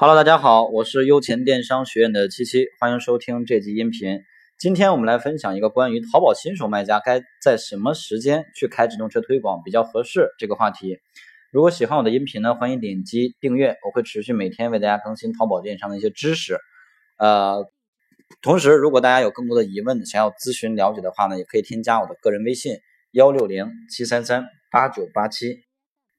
Hello，大家好，我是优钱电商学院的七七，欢迎收听这集音频。今天我们来分享一个关于淘宝新手卖家该在什么时间去开直通车推广比较合适这个话题。如果喜欢我的音频呢，欢迎点击订阅，我会持续每天为大家更新淘宝电商的一些知识。呃，同时如果大家有更多的疑问想要咨询了解的话呢，也可以添加我的个人微信幺六零七三三八九八七。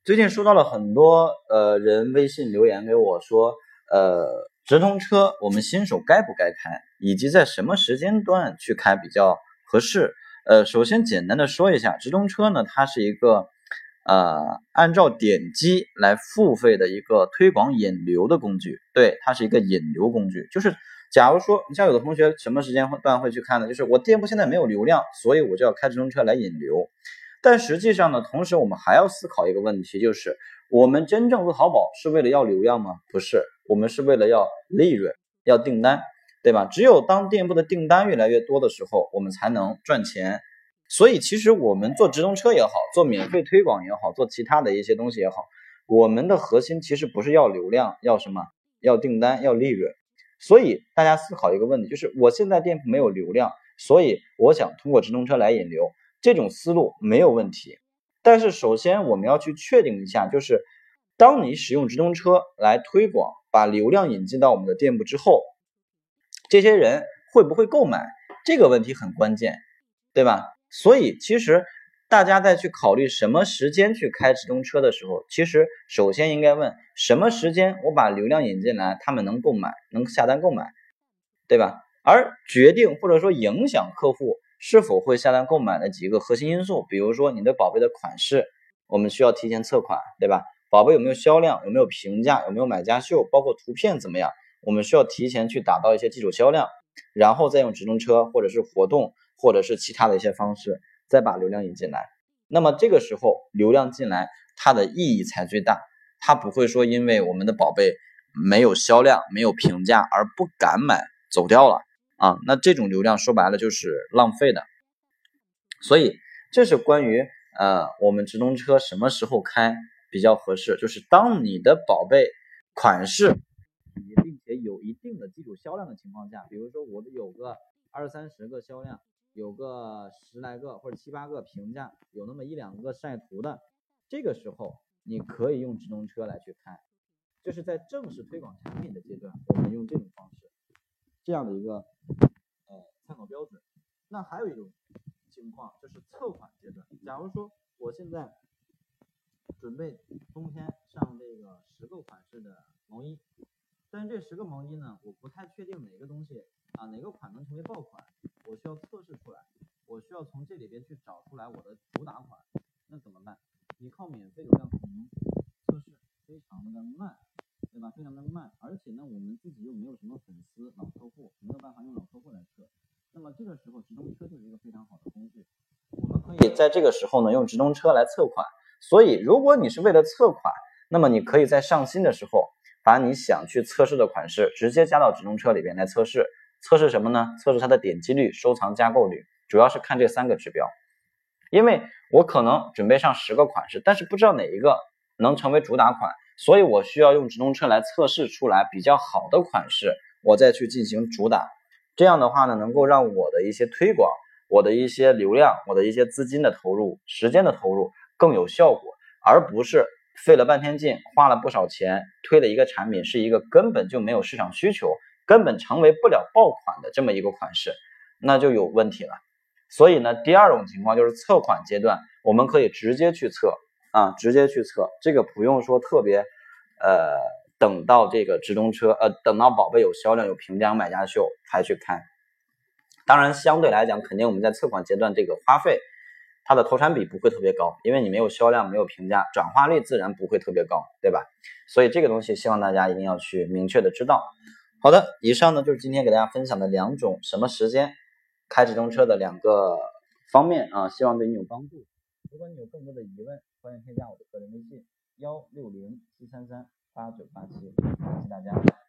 最近收到了很多呃人微信留言给我说。呃，直通车我们新手该不该开，以及在什么时间段去开比较合适？呃，首先简单的说一下，直通车呢，它是一个呃按照点击来付费的一个推广引流的工具。对，它是一个引流工具。就是假如说你像有的同学什么时间段会去看呢？就是我店铺现在没有流量，所以我就要开直通车来引流。但实际上呢，同时我们还要思考一个问题，就是我们真正做淘宝是为了要流量吗？不是。我们是为了要利润，要订单，对吧？只有当店铺的订单越来越多的时候，我们才能赚钱。所以，其实我们做直通车也好，做免费推广也好，做其他的一些东西也好，我们的核心其实不是要流量，要什么？要订单，要利润。所以，大家思考一个问题，就是我现在店铺没有流量，所以我想通过直通车来引流，这种思路没有问题。但是，首先我们要去确定一下，就是当你使用直通车来推广。把流量引进到我们的店铺之后，这些人会不会购买？这个问题很关键，对吧？所以其实大家在去考虑什么时间去开直通车的时候，其实首先应该问什么时间我把流量引进来，他们能购买，能下单购买，对吧？而决定或者说影响客户是否会下单购买的几个核心因素，比如说你的宝贝的款式，我们需要提前测款，对吧？宝贝有没有销量？有没有评价？有没有买家秀？包括图片怎么样？我们需要提前去打造一些基础销量，然后再用直通车或者是活动或者是其他的一些方式，再把流量引进来。那么这个时候流量进来，它的意义才最大。它不会说因为我们的宝贝没有销量、没有评价而不敢买走掉了啊。那这种流量说白了就是浪费的。所以这是关于呃我们直通车什么时候开。比较合适，就是当你的宝贝款式，并且有一定的基础销量的情况下，比如说我的有个二三十个销量，有个十来个或者七八个评价，有那么一两个晒图的，这个时候你可以用直通车来去开，就是在正式推广产品的阶段，我们用这种方式，这样的一个呃参考标准。那还有一种情况就是测款阶段，假如说我现在。准备冬天上这个十个款式的毛衣，但是这十个毛衣呢，我不太确定哪个东西啊哪个款能成为爆款，我需要测试出来，我需要从这里边去找出来我的主打款，那怎么办？你靠免费流量可能测试非常的慢，对吧？非常的慢，而且呢，我们自己又没有什么粉丝老客户，没有办法用老客户来测，那么这个时候直通车就是一个非常好的工具，我们可以在这个时候呢用直通车来测款。所以，如果你是为了测款，那么你可以在上新的时候，把你想去测试的款式直接加到直通车里边来测试。测试什么呢？测试它的点击率、收藏、加购率，主要是看这三个指标。因为我可能准备上十个款式，但是不知道哪一个能成为主打款，所以我需要用直通车来测试出来比较好的款式，我再去进行主打。这样的话呢，能够让我的一些推广、我的一些流量、我的一些资金的投入、时间的投入。更有效果，而不是费了半天劲，花了不少钱推的一个产品是一个根本就没有市场需求，根本成为不了爆款的这么一个款式，那就有问题了。所以呢，第二种情况就是测款阶段，我们可以直接去测啊，直接去测，这个不用说特别，呃，等到这个直通车，呃，等到宝贝有销量、有评价、买家秀才去看。当然，相对来讲，肯定我们在测款阶段这个花费。它的投产比不会特别高，因为你没有销量，没有评价，转化率自然不会特别高，对吧？所以这个东西希望大家一定要去明确的知道。好的，以上呢就是今天给大家分享的两种什么时间开直通车的两个方面啊，希望对你有帮助。如果你有更多的疑问，欢迎添加我的个人微信幺六零七三三八九八七，谢谢大家。